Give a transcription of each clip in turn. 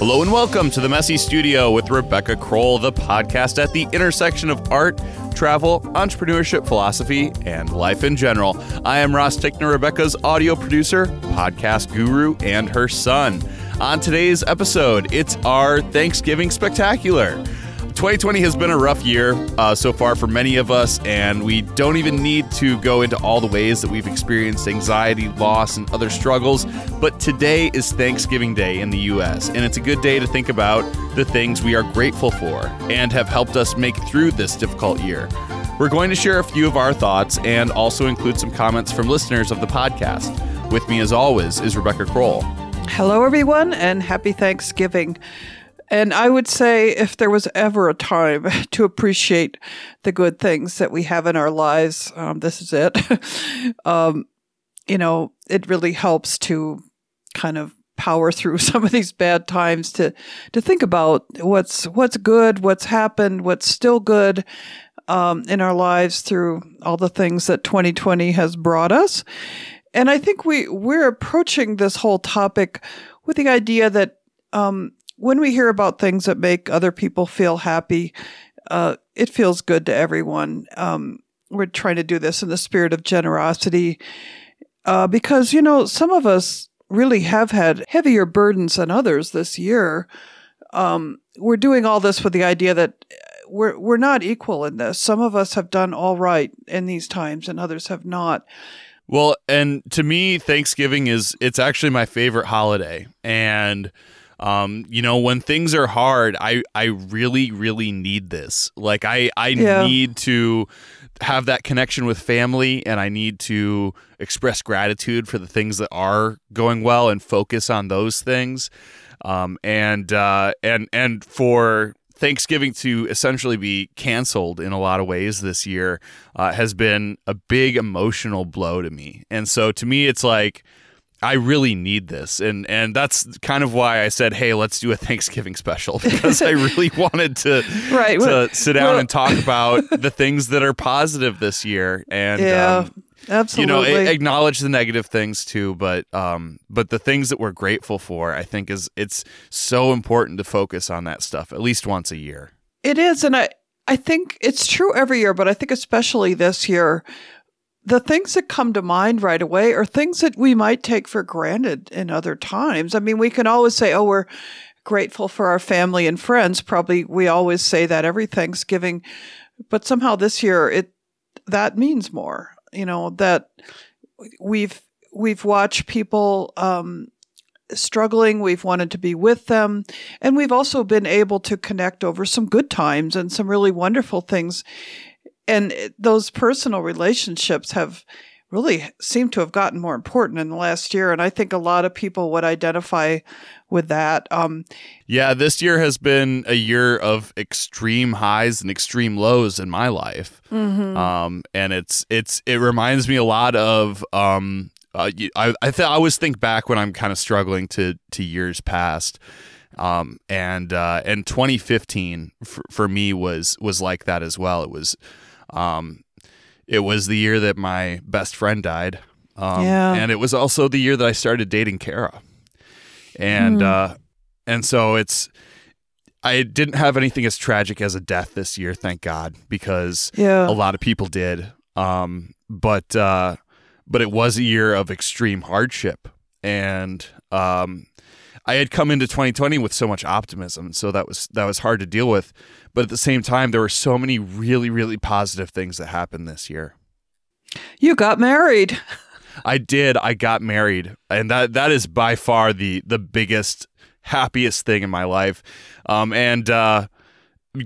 Hello and welcome to the Messy Studio with Rebecca Crowell, the podcast at the intersection of art, travel, entrepreneurship, philosophy, and life in general. I am Ross Tickner, Rebecca's audio producer, podcast guru, and her son. On today's episode, it's our Thanksgiving Spectacular. 2020 has been a rough year uh, so far for many of us, and we don't even need to go into all the ways that we've experienced anxiety, loss, and other struggles. But today is Thanksgiving Day in the U.S., and it's a good day to think about the things we are grateful for and have helped us make through this difficult year. We're going to share a few of our thoughts and also include some comments from listeners of the podcast. With me, as always, is Rebecca Crowell. Hello, everyone, and happy Thanksgiving. And I would say if there was ever a time to appreciate the good things that we have in our lives, um, this is it. um, you know, it really helps to kind of power through some of these bad times to to think about what's what's good, what's happened, what's still good um, in our lives through all the things that 2020 has brought us. And I think we we're approaching this whole topic with the idea that um, when we hear about things that make other people feel happy, uh, it feels good to everyone. Um, we're trying to do this in the spirit of generosity uh, because, you know, some of us really have had heavier burdens than others this year. Um, we're doing all this with the idea that we're we're not equal in this. Some of us have done all right in these times, and others have not. Well, and to me, Thanksgiving is it's actually my favorite holiday, and um, you know, when things are hard, I I really really need this. Like I I yeah. need to have that connection with family and I need to express gratitude for the things that are going well and focus on those things. Um, and uh, and and for Thanksgiving to essentially be canceled in a lot of ways this year uh, has been a big emotional blow to me. And so to me, it's like I really need this, and and that's kind of why I said, "Hey, let's do a Thanksgiving special," because I really wanted to right to well, sit down well, and talk about the things that are positive this year, and yeah, um, absolutely. You know, acknowledge the negative things too, but um, but the things that we're grateful for, I think is it's so important to focus on that stuff at least once a year. It is, and I I think it's true every year, but I think especially this year the things that come to mind right away are things that we might take for granted in other times. I mean, we can always say, oh, we're grateful for our family and friends. Probably we always say that every Thanksgiving, but somehow this year it that means more. You know that we've we've watched people um, struggling. We've wanted to be with them, and we've also been able to connect over some good times and some really wonderful things and those personal relationships have really seemed to have gotten more important in the last year. And I think a lot of people would identify with that. Um, yeah, this year has been a year of extreme highs and extreme lows in my life. Mm-hmm. Um, and it's, it's, it reminds me a lot of, um, uh, I, I, th- I always think back when I'm kind of struggling to, to years past. Um, and, uh, and 2015 for, for me was, was like that as well. It was, um, it was the year that my best friend died. Um, yeah. And it was also the year that I started dating Kara. And, mm. uh, and so it's, I didn't have anything as tragic as a death this year, thank God, because yeah. a lot of people did. Um, but, uh, but it was a year of extreme hardship. And, um, I had come into 2020 with so much optimism, so that was that was hard to deal with. But at the same time, there were so many really, really positive things that happened this year. You got married. I did. I got married, and that that is by far the the biggest, happiest thing in my life. Um, and uh,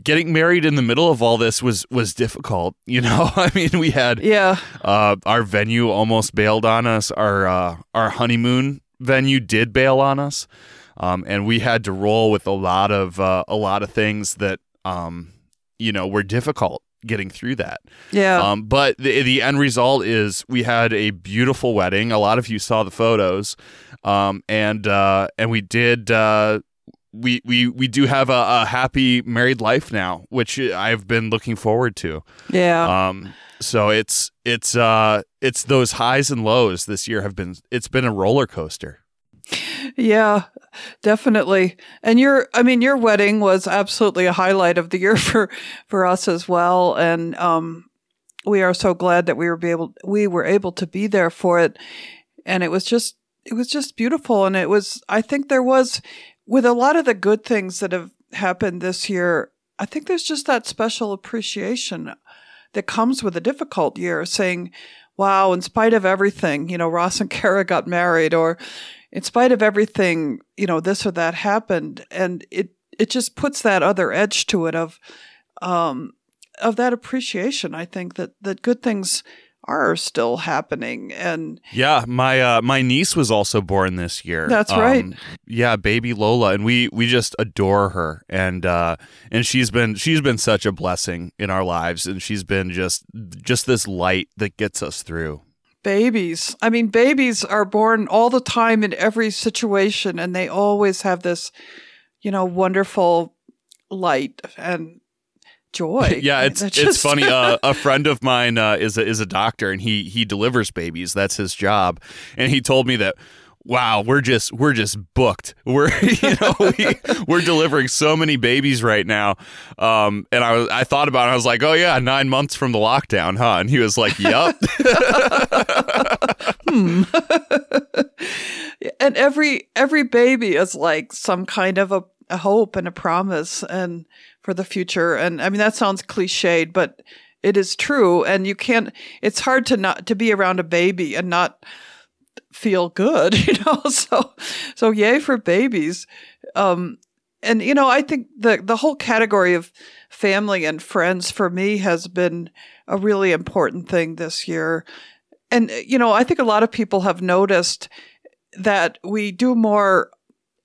getting married in the middle of all this was was difficult. You know, I mean, we had yeah. Uh, our venue almost bailed on us. Our uh, our honeymoon venue did bail on us, um, and we had to roll with a lot of uh, a lot of things that um, you know were difficult getting through that. Yeah. Um, but the the end result is we had a beautiful wedding. A lot of you saw the photos, um, and uh, and we did. Uh, we, we we do have a, a, happy married life now, which I've been looking forward to. Yeah. Um. So it's it's uh it's those highs and lows this year have been it's been a roller coaster. Yeah, definitely. And your, I mean, your wedding was absolutely a highlight of the year for, for us as well. And, um, we are so glad that we were able, we were able to be there for it. And it was just, it was just beautiful. And it was, I think there was, with a lot of the good things that have happened this year, I think there's just that special appreciation that comes with a difficult year saying, wow, in spite of everything, you know, Ross and Kara got married or in spite of everything, you know, this or that happened. And it, it just puts that other edge to it of, um, of that appreciation. I think that, that good things are still happening. And yeah my uh my niece was also born this year. That's um, right. yeah baby lola. And we we just adore her. And uh and she's been she's been such a blessing in our lives. And she's been just just this light that gets us through babies i mean babies are born all the time in every situation and they always have this you know wonderful light and joy. yeah, it's it's funny. Uh, a friend of mine uh, is a, is a doctor, and he he delivers babies. That's his job, and he told me that. Wow, we're just we're just booked. We're you know we, we're delivering so many babies right now, um, and I was I thought about it. I was like, oh yeah, nine months from the lockdown, huh? And he was like, yep. hmm. and every every baby is like some kind of a, a hope and a promise, and for the future. And I mean, that sounds cliched, but it is true. And you can't, it's hard to not, to be around a baby and not feel good, you know? So, so yay for babies. Um, and you know, I think the, the whole category of family and friends for me has been a really important thing this year. And, you know, I think a lot of people have noticed that we do more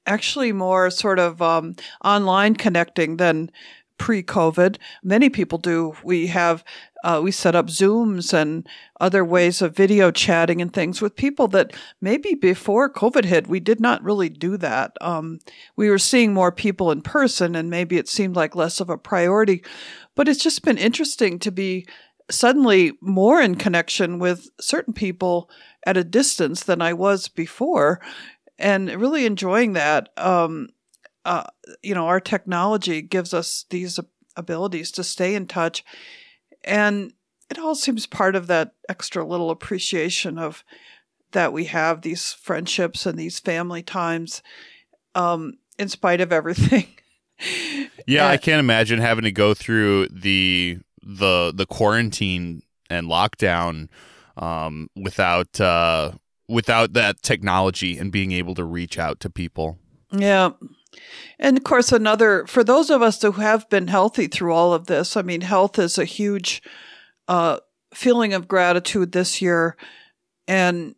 actually more sort of um, online connecting than pre-COVID. Many people do. We have uh, we set up Zooms and other ways of video chatting and things with people that maybe before COVID hit we did not really do that. Um, we were seeing more people in person, and maybe it seemed like less of a priority. But it's just been interesting to be suddenly more in connection with certain people at a distance than I was before and really enjoying that. Um, uh, you know, our technology gives us these abilities to stay in touch, and it all seems part of that extra little appreciation of that we have these friendships and these family times, um, in spite of everything. yeah, and, I can't imagine having to go through the the the quarantine and lockdown um, without uh, without that technology and being able to reach out to people. Yeah. And of course, another, for those of us who have been healthy through all of this, I mean, health is a huge uh, feeling of gratitude this year. And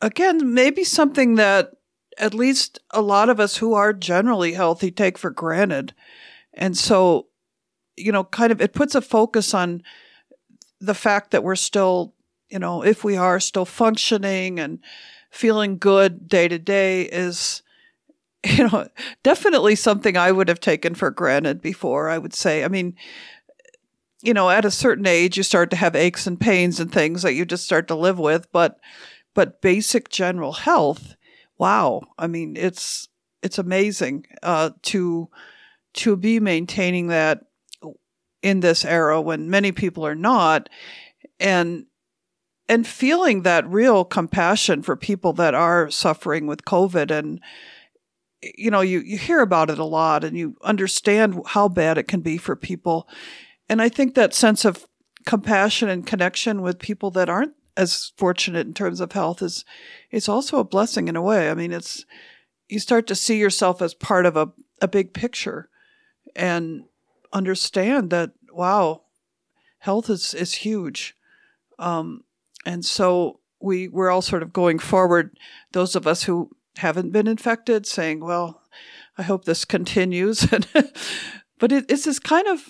again, maybe something that at least a lot of us who are generally healthy take for granted. And so, you know, kind of it puts a focus on the fact that we're still you know, if we are still functioning and feeling good day to day is, you know, definitely something I would have taken for granted before, I would say. I mean, you know, at a certain age, you start to have aches and pains and things that you just start to live with, but, but basic general health, wow. I mean, it's, it's amazing, uh, to, to be maintaining that in this era when many people are not. And and feeling that real compassion for people that are suffering with COVID and you know you you hear about it a lot and you understand how bad it can be for people and I think that sense of compassion and connection with people that aren't as fortunate in terms of health is is also a blessing in a way. I mean it's you start to see yourself as part of a, a big picture and understand that wow health is is huge um, and so we we're all sort of going forward, those of us who haven't been infected, saying, "Well, I hope this continues." but it, it's this kind of,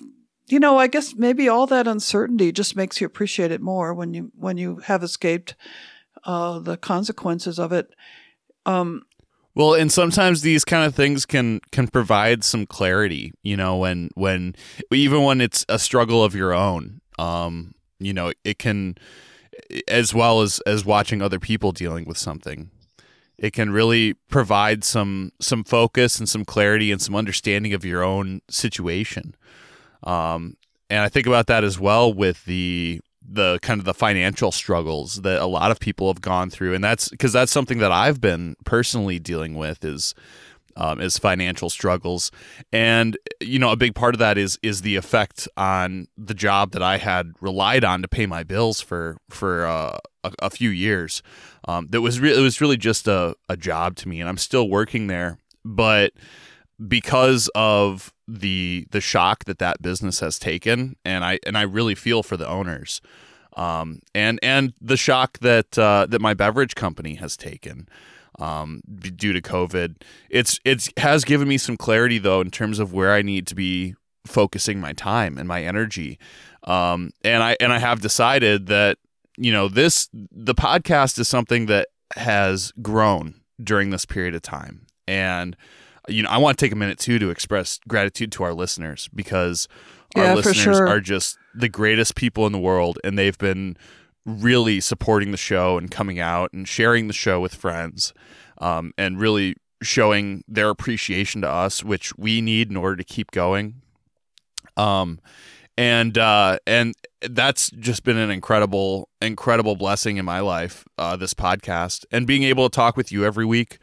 you know, I guess maybe all that uncertainty just makes you appreciate it more when you when you have escaped uh, the consequences of it. Um, well, and sometimes these kind of things can can provide some clarity, you know, when when even when it's a struggle of your own, um, you know, it can as well as as watching other people dealing with something it can really provide some some focus and some clarity and some understanding of your own situation. Um, and I think about that as well with the the kind of the financial struggles that a lot of people have gone through, and that's because that's something that I've been personally dealing with is um, is financial struggles, and you know a big part of that is is the effect on the job that I had relied on to pay my bills for for uh, a, a, few years. Um, that was really it was really just a, a job to me, and I'm still working there, but because of the the shock that that business has taken, and I and I really feel for the owners, um, and and the shock that uh, that my beverage company has taken um, due to COVID. It's it's has given me some clarity though in terms of where I need to be focusing my time and my energy, um, and I and I have decided that you know this the podcast is something that has grown during this period of time and you know, I want to take a minute too to express gratitude to our listeners because our Yeah, listeners sure. are just the greatest people in the world and they've been really supporting the show and coming out and sharing the show with friends um, and really showing their appreciation to us, which we need in order to keep going. Um, and uh, and that's just been an incredible, incredible blessing in my life. Uh, this podcast and being able to talk with you every week.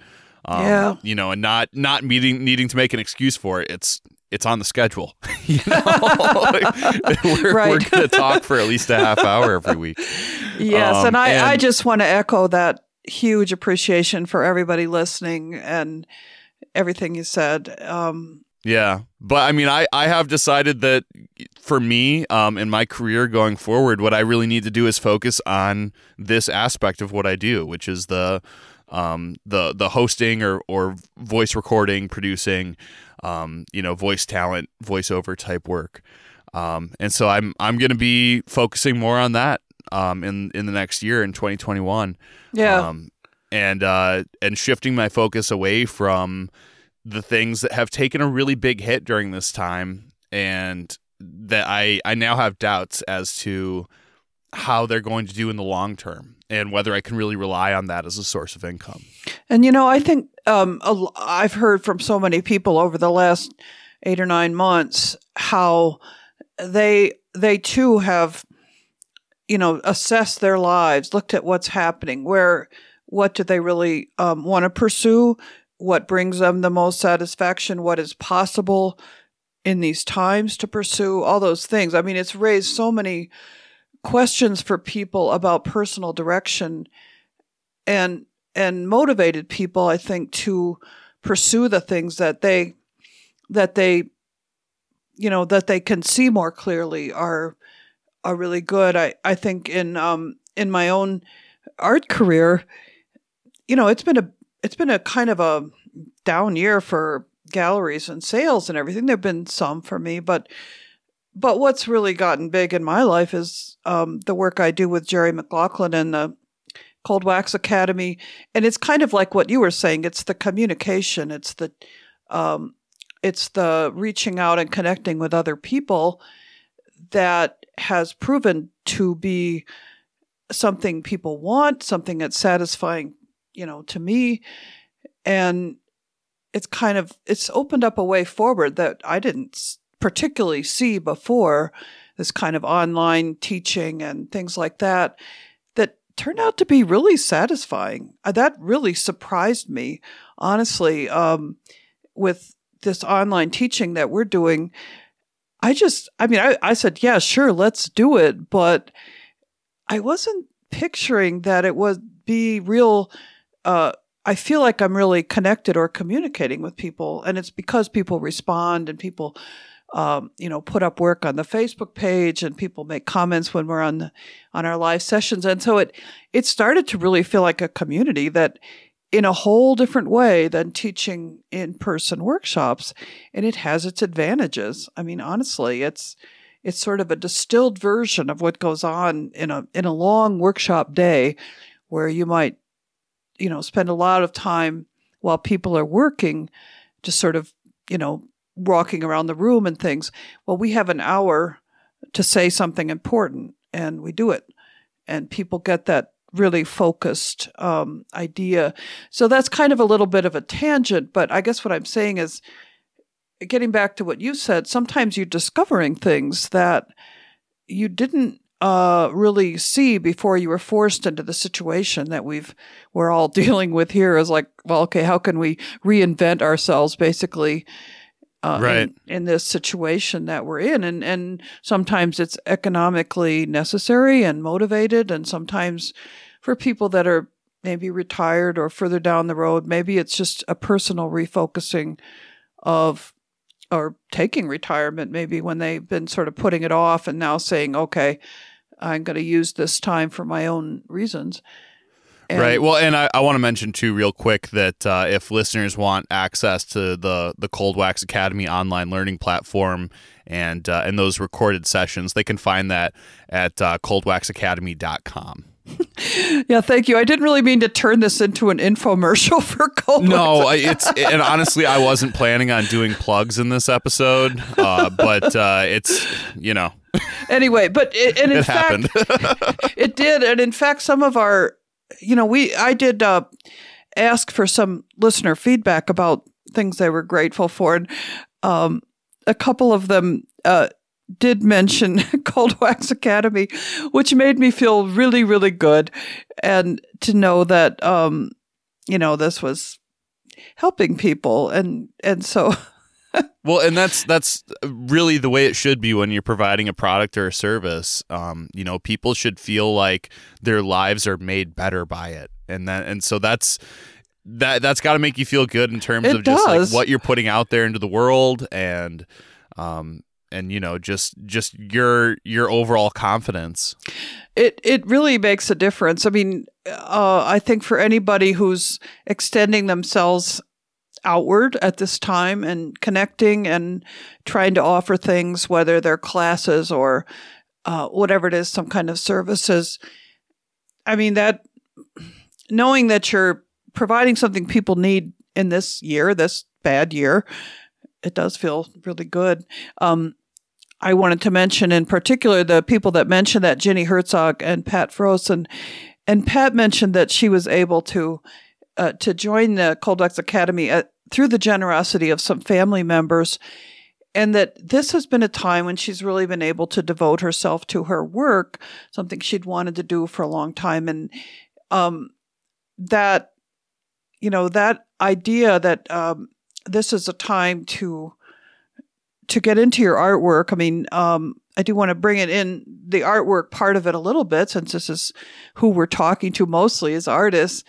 Um, Yeah. you know, and not not meeting needing to make an excuse for it. It's it's on the schedule. you know, we're, Right. we're going to talk for at least a half hour every week. Yes, Um, and I, I just want to echo that huge appreciation for everybody listening and everything you said. Um, Yeah. But I mean, I, I have decided that for me, um, in my career going forward, what I really need to do is focus on this aspect of what I do, which is the um, the the hosting or, or voice recording, producing, um, you know, voice talent, voiceover type work. Um, and so I'm I'm going to be focusing more on that um, in in the next year in 2021 yeah, um, and uh, and shifting my focus away from the things that have taken a really big hit during this time, and that I I now have doubts as to how they're going to do in the long term, and whether I can really rely on that as a source of income. and you know, I think um, I've heard from so many people over the last eight or nine months how they they too have you know assessed their lives, looked at what's happening, where what do they really um, want to pursue, what brings them the most satisfaction, what is possible in these times to pursue, all those things. I mean, it's raised so many questions for people about personal direction and and motivated people i think to pursue the things that they that they you know that they can see more clearly are are really good i i think in um in my own art career you know it's been a it's been a kind of a down year for galleries and sales and everything there've been some for me but but what's really gotten big in my life is um, the work I do with Jerry McLaughlin and the Cold Wax Academy, and it's kind of like what you were saying. It's the communication. It's the um, it's the reaching out and connecting with other people that has proven to be something people want, something that's satisfying, you know, to me, and it's kind of it's opened up a way forward that I didn't particularly see before this kind of online teaching and things like that that turned out to be really satisfying. Uh, That really surprised me, honestly, um, with this online teaching that we're doing. I just, I mean, I, I said, yeah, sure, let's do it. But I wasn't picturing that it would be real. Uh, I feel like I'm really connected or communicating with people. And it's because people respond and people um, you know, put up work on the Facebook page, and people make comments when we're on the, on our live sessions, and so it it started to really feel like a community that, in a whole different way than teaching in person workshops, and it has its advantages. I mean, honestly, it's it's sort of a distilled version of what goes on in a in a long workshop day, where you might, you know, spend a lot of time while people are working, just sort of, you know, walking around the room and things. Well, we have an hour to say something important and we do it. And people get that really focused um, idea. So that's kind of a little bit of a tangent, but I guess what I'm saying is getting back to what you said, sometimes you're discovering things that you didn't uh, really see before you were forced into the situation that we've we're all dealing with here is like, well, okay, how can we reinvent ourselves basically uh, Right. in, in this situation that we're in, and and sometimes it's economically necessary and motivated, and sometimes for people that are maybe retired or further down the road, maybe it's just a personal refocusing of or taking retirement maybe when they've been sort of putting it off and now saying, okay, I'm going to use this time for my own reasons. And- right. Well, and I, I want to mention too, real quick, that uh, if listeners want access to the the Cold Wax Academy online learning platform and uh, and those recorded sessions, they can find that at uh, coldwaxacademy.com. Yeah, thank you. I didn't really mean to turn this into an infomercial for Cold No, it's and honestly, I wasn't planning on doing plugs in this episode, uh, but uh, it's you know Anyway, but it, and in it fact, happened. it did, and in fact, some of our, you know, we I did uh, ask for some listener feedback about things they were grateful for, and um, a couple of them uh, did mention Cold Wax Academy, which made me feel really, really good, and to know that, um, you know, this was helping people, and and so Well, and that's that's really the way it should be when you're providing a product or a service. Um, you know, people should feel like their lives are made better by it, and that and so that's that that's got to make you feel good in terms It of just does. like what you're putting out there into the world, and um, and you know, just just your your overall confidence. It it really makes a difference. I mean, uh, I think for anybody who's extending themselves outward at this time and connecting and trying to offer things, whether they're classes or uh, whatever it is, some kind of services. I mean that knowing that you're providing something people need in this year, this bad year, it does feel really good. Um, I wanted to mention in particular the people that mentioned that Ginny Herzog and Pat Frozen. And Pat mentioned that she was able to uh, to join the Cold Wax Academy at, through the generosity of some family members, and that this has been a time when she's really been able to devote herself to her work, something she'd wanted to do for a long time, and um, that you know that idea that um, this is a time to to get into your artwork. I mean, um, I do want to bring it in the artwork part of it a little bit, since this is who we're talking to mostly as artists.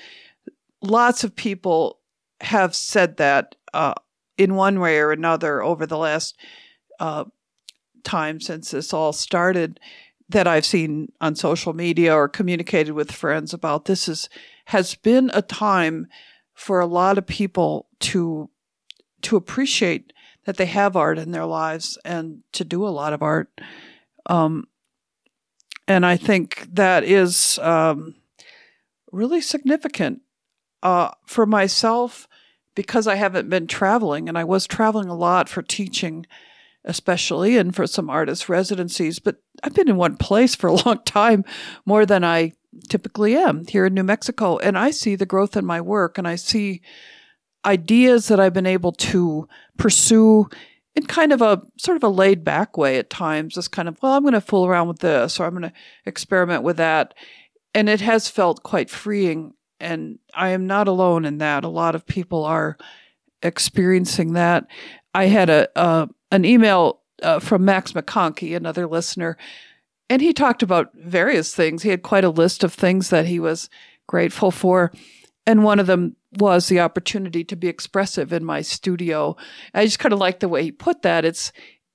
Lots of people have said that uh, in one way or another over the last uh, time since this all started that I've seen on social media or communicated with friends about. This is has been a time for a lot of people to to appreciate that they have art in their lives and to do a lot of art. Um, and I think that is um, really significant uh, for myself because I haven't been traveling, and I was traveling a lot for teaching, especially, and for some artist residencies. But I've been in one place for a long time, more than I typically am here in New Mexico, and I see the growth in my work, and I see ideas that I've been able to pursue in kind of a sort of a laid back way at times, just kind of, well, I'm going to fool around with this or I'm going to experiment with that. And it has felt quite freeing. And I am not alone in that. A lot of people are experiencing that. I had a, an email uh, from Max McConkey, another listener, and he talked about various things. He had quite a list of things that he was grateful for. And one of them was the opportunity to be expressive in my studio. I just kind of like the way he put that. It's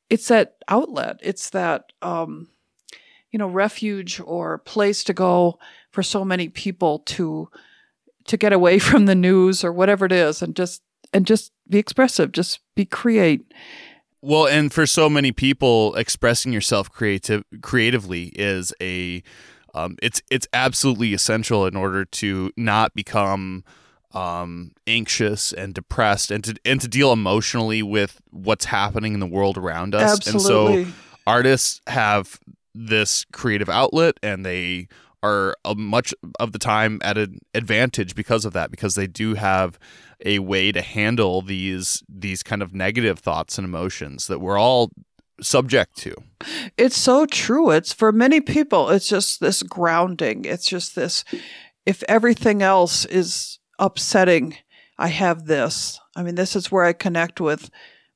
it's that outlet. It's that um, you know refuge or place to go for so many people to to get away from the news or whatever it is, and just and just be expressive. Just be create. Well, and for so many people, expressing yourself creative creatively is a um, it's it's absolutely essential in order to not become um, anxious and depressed, and to and to deal emotionally with what's happening in the world around us. Absolutely. And so, artists have this creative outlet, and they are a much of the time at an advantage because of that because they do have a way to handle these these kind of negative thoughts and emotions that we're all subject to. It's so true. It's for many people it's just this grounding. It's just this if everything else is upsetting, I have this. I mean, this is where I connect with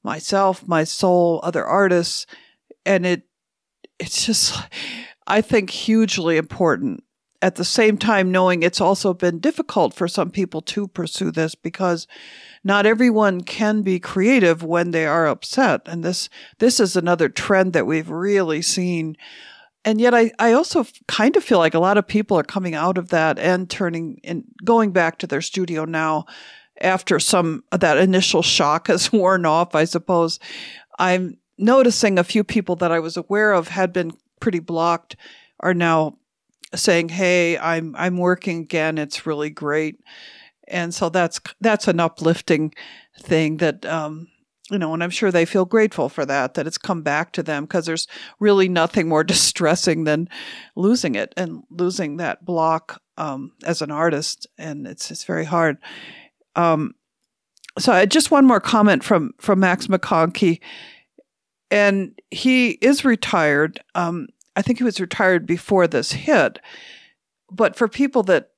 myself, my soul, other artists, and it it's just I think hugely important. At the same time, knowing it's also been difficult for some people to pursue this because not everyone can be creative when they are upset. And this, this is another trend that we've really seen. And yet I, I also kind of feel like a lot of people are coming out of that and turning and going back to their studio now after some that initial shock has worn off, I suppose. I'm noticing a few people that I was aware of had been pretty blocked are now saying, "Hey, I'm I'm working again. It's really great." And so that's that's an uplifting thing that um, you know, and I'm sure they feel grateful for that that it's come back to them because there's really nothing more distressing than losing it and losing that block um, as an artist, and it's it's very hard. Um, so I, just one more comment from from Max McConkey and he is retired. Um, I think he was retired before this hit. But for people that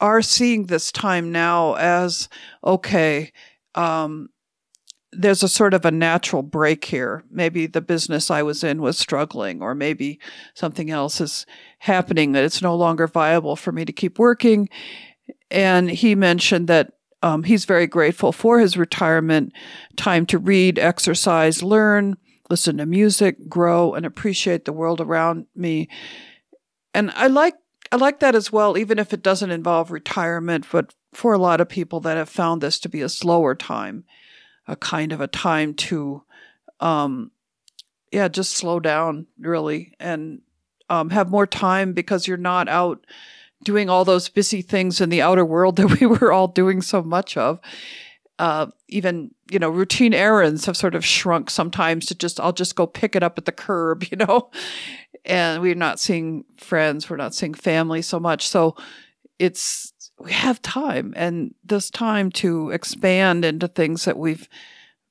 are seeing this time now as okay, um, there's a sort of a natural break here. Maybe the business I was in was struggling, or maybe something else is happening that it's no longer viable for me to keep working. And he mentioned that um, he's very grateful for his retirement time to read, exercise, learn, listen to music, grow, and appreciate the world around me. And I like I like that as well, even if it doesn't involve retirement, but for a lot of people that have found this to be a slower time, a kind of a time to um yeah, just slow down really and um, have more time because you're not out doing all those busy things in the outer world that we were all doing so much of uh, even you know routine errands have sort of shrunk sometimes to just I'll just go pick it up at the curb, you know, and we're not seeing friends, we're not seeing family so much, so it's we have time and this time to expand into things that we've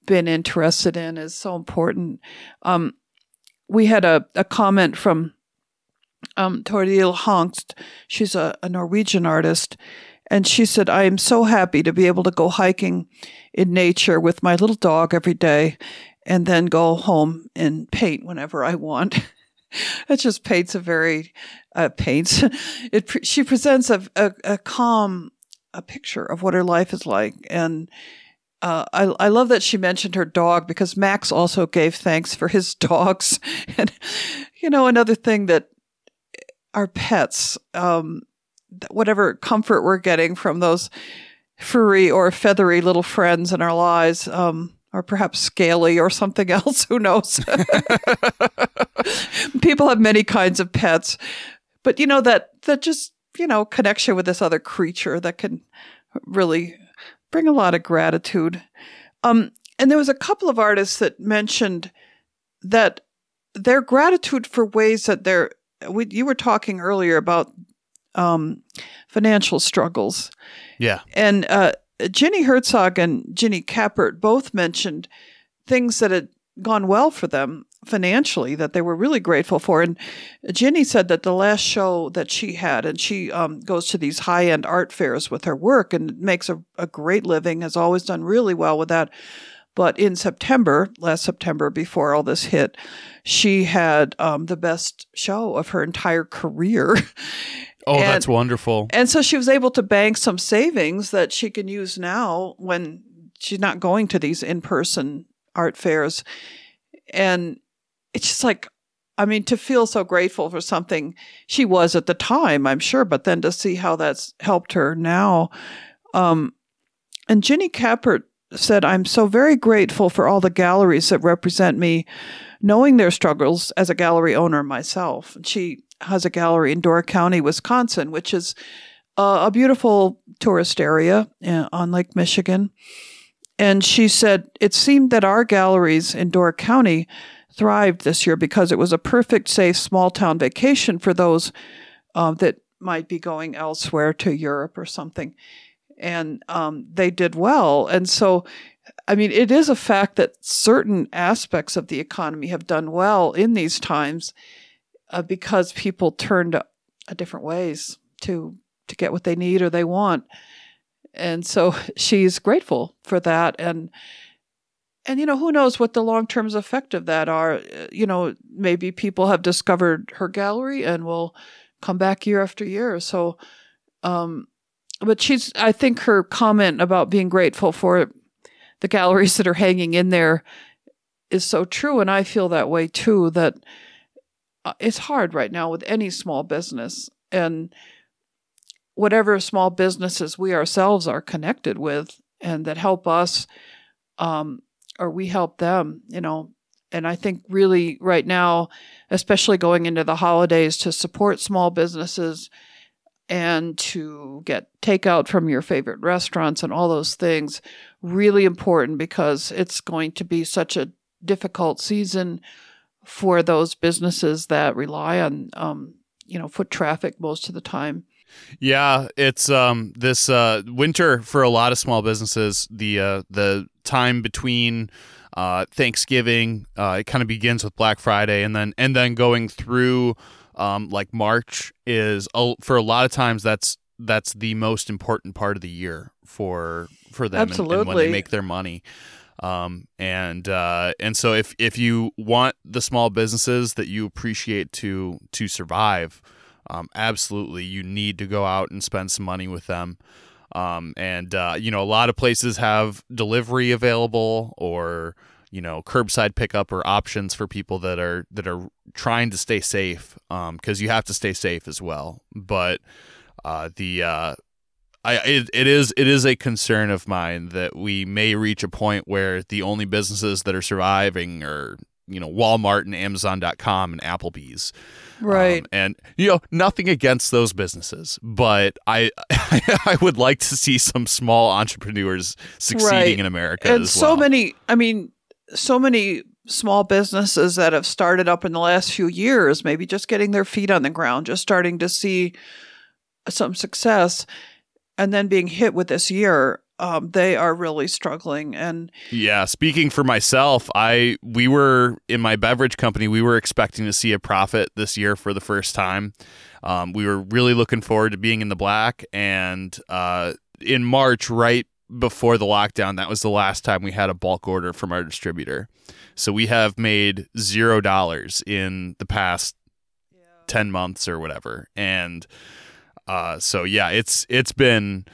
been interested in is so important. Um, we had a, a comment from um, Toril Hongst. She's a, a Norwegian artist and she said, I am so happy to be able to go hiking in nature with my little dog every day and then go home and paint whenever I want. it just paints a very, uh, paints. It, she presents a, a, a calm, a picture of what her life is like. And, uh, I, I love that she mentioned her dog because Max also gave thanks for his dogs. and, you know, another thing that our pets, um, whatever comfort we're getting from those furry or feathery little friends in our lives, um, or perhaps scaly or something else. Who knows? People have many kinds of pets, but you know that that just you know connection with this other creature that can really bring a lot of gratitude. Um, and there was a couple of artists that mentioned that their gratitude for ways that they're. We, you were talking earlier about um, financial struggles. Yeah. And uh, Ginny Herzog and Ginny Kappert both mentioned things that had gone well for them financially that they were really grateful for. And Ginny said that the last show that she had, and she um, goes to these high end art fairs with her work and makes a, a great living, has always done really well with that. But in September, last September, before all this hit, she had um, the best show of her entire career. Oh, and, that's wonderful. And so she was able to bank some savings that she can use now when she's not going to these in person art fairs. And it's just like, I mean, to feel so grateful for something she was at the time, I'm sure, but then to see how that's helped her now. Um, and Ginny Kappert said, I'm so very grateful for all the galleries that represent me, knowing their struggles as a gallery owner myself. She has a gallery in Door County, Wisconsin, which is uh, a beautiful tourist area uh, on Lake Michigan. And she said it seemed that our galleries in Door County thrived this year because it was a perfect, safe, small town vacation for those uh, that might be going elsewhere to Europe or something. And um, they did well. And so, I mean, it is a fact that certain aspects of the economy have done well in these times uh, because people turned uh, different ways to to get what they need or they want. And so she's grateful for that. And and you know who knows what the long term effect of that are uh, you know maybe people have discovered her gallery and will come back year after year so um but she's i think her comment about being grateful for the galleries that are hanging in there is so true and i feel that way too that uh, it's hard right now with any small business and whatever small businesses we ourselves are connected with and that help us um, or we help them, you know. And I think really right now, especially going into the holidays, to support small businesses and to get takeout from your favorite restaurants and all those things, really important because it's going to be such a difficult season for those businesses that rely on, um, you know, foot traffic most of the time. Yeah, it's um this uh winter for a lot of small businesses. The uh the time between uh Thanksgiving, uh it kind of begins with Black Friday and then and then going through um like March is for a lot of times that's that's the most important part of the year for for them Absolutely. And, and when they make their money. Um, and uh, and so if if you want the small businesses that you appreciate to to survive, um, absolutely you need to go out and spend some money with them. Um, and uh, you know, a lot of places have delivery available or you know curbside pickup or options for people that are that are trying to stay safe Um, because um, you have to stay safe as well. But uh, the uh, I it, it is it is a concern of mine that we may reach a point where the only businesses that are surviving are you know Walmart and Amazon.com and Applebee's. Right. Um, and you know nothing against those businesses, but I I would like to see some small entrepreneurs succeeding right. in America. And so well. many, I mean, so many small businesses that have started up in the last few years, maybe just getting their feet on the ground, just starting to see some success, and then being hit with this year um, they are really struggling. And yeah, speaking for myself, I we were in my beverage company. We were expecting to see a profit this year for the first time. Um, we were really looking forward to being in the black, and uh, in March, right before the lockdown, that was the last time we had a bulk order from our distributor. So we have made zero dollars in the past yeah. ten months or whatever, and uh, so yeah, it's it's been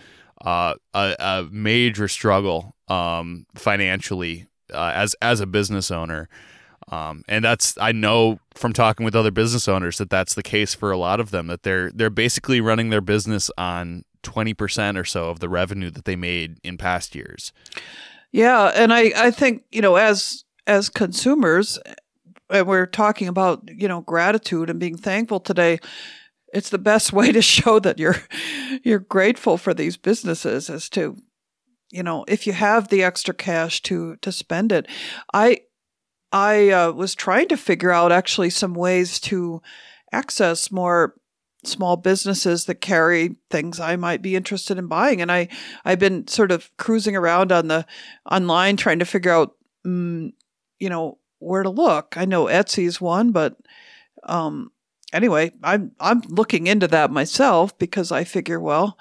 uh, a, a, major struggle um, financially uh, as as a business owner. Um, and that's I know from talking with other business owners that that's the case for a lot of them that they're they're basically running their business on 20% or so of the revenue that they made in past years. Yeah, and I I think, you know, as as consumers and we're talking about, you know, gratitude and being thankful today, it's the best way to show that you're you're grateful for these businesses is to you know if you have the extra cash to to spend it. I i uh, was trying to figure out actually some ways to access more small businesses that carry things i might be interested in buying. And i i've been sort of cruising around on the online trying to figure out mm, you know where to look. I know etsy's one but um anyway, I'm I'm looking into that myself because I figure, well,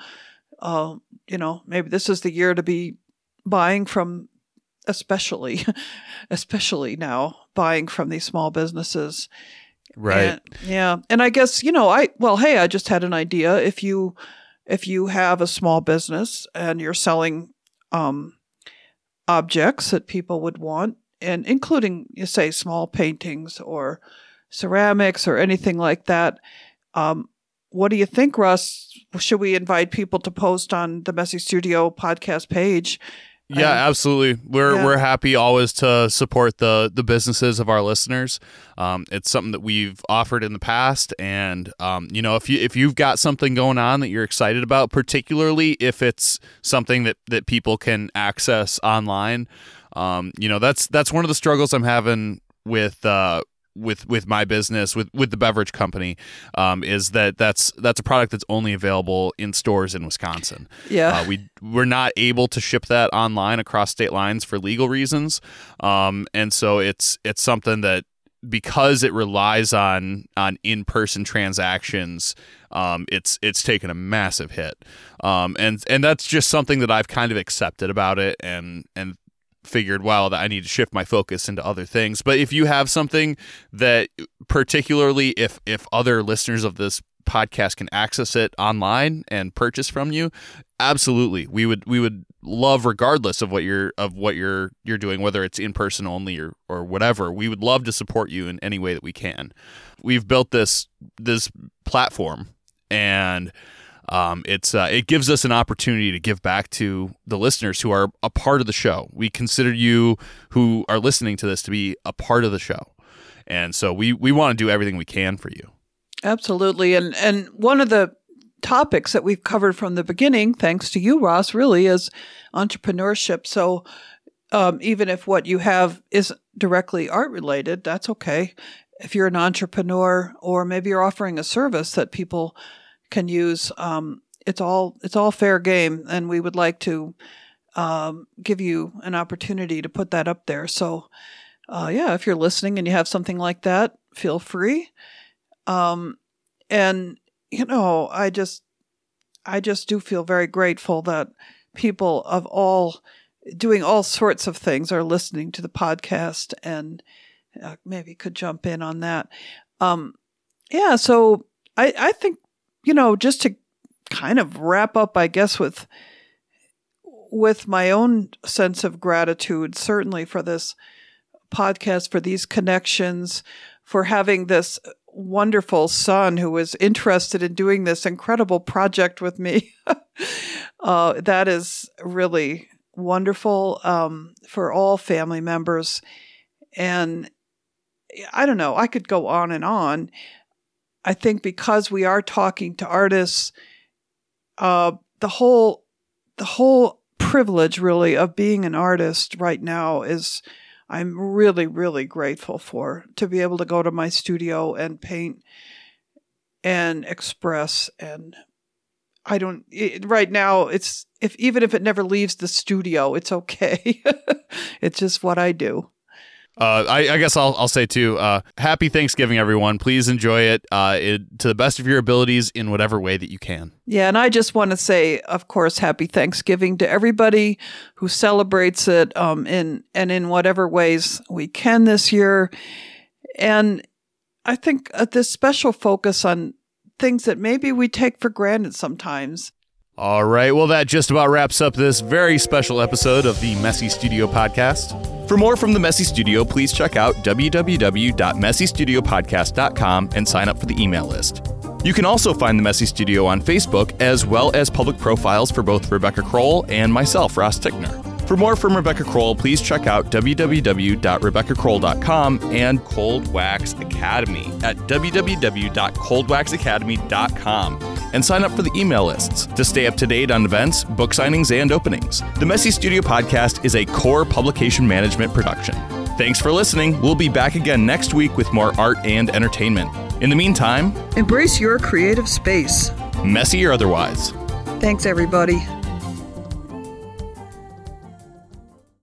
uh, you know, maybe this is the year to be buying from, especially, especially now buying from these small businesses. Right. And, yeah, and I guess you know, I well, hey, I just had an idea. If you if you have a small business and you're selling um, objects that people would want, and including, you say, small paintings or ceramics or anything like that. Um, what do you think, Russ? Should we invite people to post on the Messy Studio podcast page? Yeah, um, absolutely. We're yeah. we're happy always to support the the businesses of our listeners. Um, it's something that we've offered in the past, and um, you know, if you if you've got something going on that you're excited about, particularly if it's something that that people can access online, um, you know, that's that's one of the struggles I'm having with uh, with with my business with with the beverage company um, is that that's that's a product that's only available in stores in Wisconsin. Yeah. Uh, we we're not able to ship that online across state lines for legal reasons, um, and so it's it's something that because it relies on on in person transactions, um, it's it's taken a massive hit, um, and and that's just something that I've kind of accepted about it, and and figured, well, that I need to shift my focus into other things. But if you have something that, particularly if if other listeners of this podcast can access it online and purchase from you, absolutely, we would we would love regardless of what you're of what you're you're doing, whether it's in person only or or whatever. We would love to support you in any way that we can. We've built this this platform and um, it's uh, it gives us an opportunity to give back to the listeners who are a part of the show. We consider you who are listening to this to be a part of the show, and so we we want to do everything we can for you. Absolutely, and and one of the topics that we've covered from the beginning, thanks to you, Ross, really is entrepreneurship. So um, even if what you have isn't directly art related, that's okay. If you're an entrepreneur or maybe you're offering a service that people can use. Um, it's all it's all fair game, and we would like to um, give you an opportunity to put that up there. So, uh, yeah, if you're listening and you have something like that, feel free. Um, and you know, I just I just do feel very grateful that people of all doing all sorts of things are listening to the podcast and uh, maybe could jump in on that. Um, yeah, so I, I think you know, just to kind of wrap up, I guess, with with my own sense of gratitude, certainly for this podcast, for these connections, for having this wonderful son who was interested in doing this incredible project with me. uh, that is really wonderful um, for all family members. And I don't know, I could go on and on. I think because we are talking to artists, uh, the whole the whole privilege really of being an artist right now is I'm really really grateful for to be able to go to my studio and paint and express and I don't it, right now it's if even if it never leaves the studio it's okay. It's just what I do uh, I, I, guess I'll, I'll say too. Uh, happy Thanksgiving, everyone! Please enjoy it, uh, it, to the best of your abilities in whatever way that you can. Yeah, and I just want to say, of course, happy Thanksgiving to everybody who celebrates it um, in and in whatever ways we can this year. And I think uh, this special focus on things that maybe we take for granted sometimes. All right, well, that just about wraps up this very special episode of the Messy Studio podcast. For more from the Messy Studio, please check out www.messystudiopodcast.com and sign up for the email list. You can also find the Messy Studio on Facebook, as well as public profiles for both Rebecca Crowell and myself, Ross Tickner. For more from Rebecca Crowell, please check out www.rebeccacrowell.com and Cold Wax Academy at www.coldwaxacademy.com and sign up for the email lists to stay up to date on events, book signings, and openings. The Messy Studio podcast is a core publication management production. Thanks for listening. We'll be back again next week with more art and entertainment. In the meantime, embrace your creative space, messy or otherwise. Thanks, everybody.